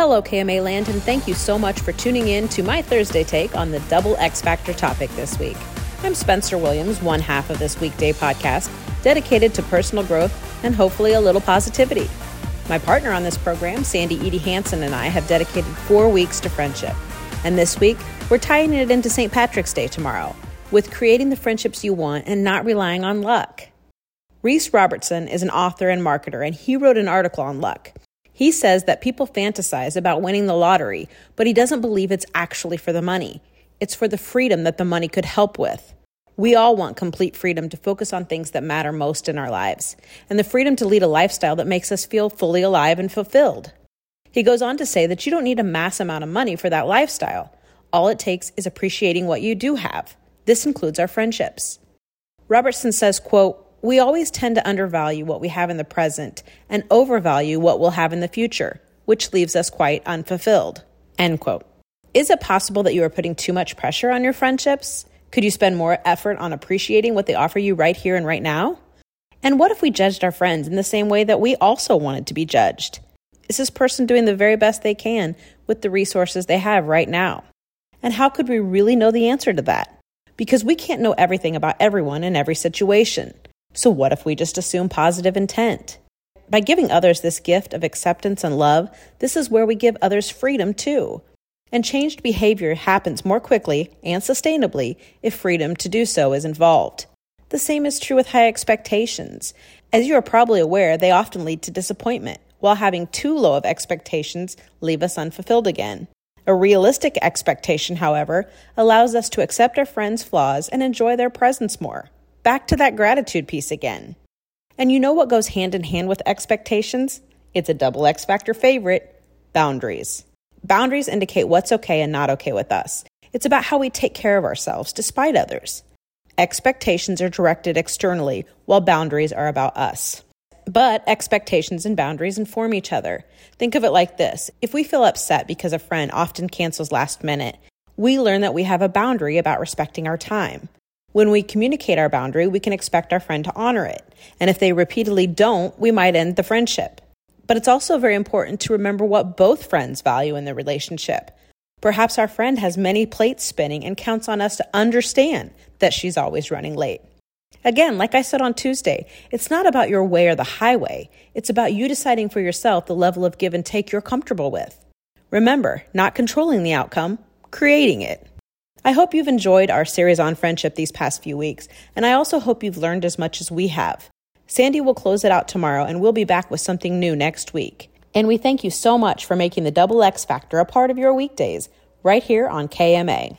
Hello, KMA Land, and thank you so much for tuning in to my Thursday take on the double X Factor topic this week. I'm Spencer Williams, one half of this weekday podcast, dedicated to personal growth and hopefully a little positivity. My partner on this program, Sandy Edie Hanson, and I have dedicated four weeks to friendship. And this week, we're tying it into St. Patrick's Day tomorrow with creating the friendships you want and not relying on luck. Reese Robertson is an author and marketer, and he wrote an article on luck. He says that people fantasize about winning the lottery, but he doesn't believe it's actually for the money. It's for the freedom that the money could help with. We all want complete freedom to focus on things that matter most in our lives, and the freedom to lead a lifestyle that makes us feel fully alive and fulfilled. He goes on to say that you don't need a mass amount of money for that lifestyle. All it takes is appreciating what you do have. This includes our friendships. Robertson says, quote, we always tend to undervalue what we have in the present and overvalue what we'll have in the future, which leaves us quite unfulfilled. End quote. Is it possible that you are putting too much pressure on your friendships? Could you spend more effort on appreciating what they offer you right here and right now? And what if we judged our friends in the same way that we also wanted to be judged? Is this person doing the very best they can with the resources they have right now? And how could we really know the answer to that? Because we can't know everything about everyone in every situation. So, what if we just assume positive intent? By giving others this gift of acceptance and love, this is where we give others freedom too. And changed behavior happens more quickly and sustainably if freedom to do so is involved. The same is true with high expectations. As you are probably aware, they often lead to disappointment, while having too low of expectations leave us unfulfilled again. A realistic expectation, however, allows us to accept our friends' flaws and enjoy their presence more. Back to that gratitude piece again. And you know what goes hand in hand with expectations? It's a double X Factor favorite boundaries. Boundaries indicate what's okay and not okay with us. It's about how we take care of ourselves despite others. Expectations are directed externally, while boundaries are about us. But expectations and boundaries inform each other. Think of it like this if we feel upset because a friend often cancels last minute, we learn that we have a boundary about respecting our time. When we communicate our boundary, we can expect our friend to honor it. And if they repeatedly don't, we might end the friendship. But it's also very important to remember what both friends value in the relationship. Perhaps our friend has many plates spinning and counts on us to understand that she's always running late. Again, like I said on Tuesday, it's not about your way or the highway. It's about you deciding for yourself the level of give and take you're comfortable with. Remember, not controlling the outcome, creating it. I hope you've enjoyed our series on friendship these past few weeks, and I also hope you've learned as much as we have. Sandy will close it out tomorrow, and we'll be back with something new next week. And we thank you so much for making the Double X Factor a part of your weekdays right here on KMA.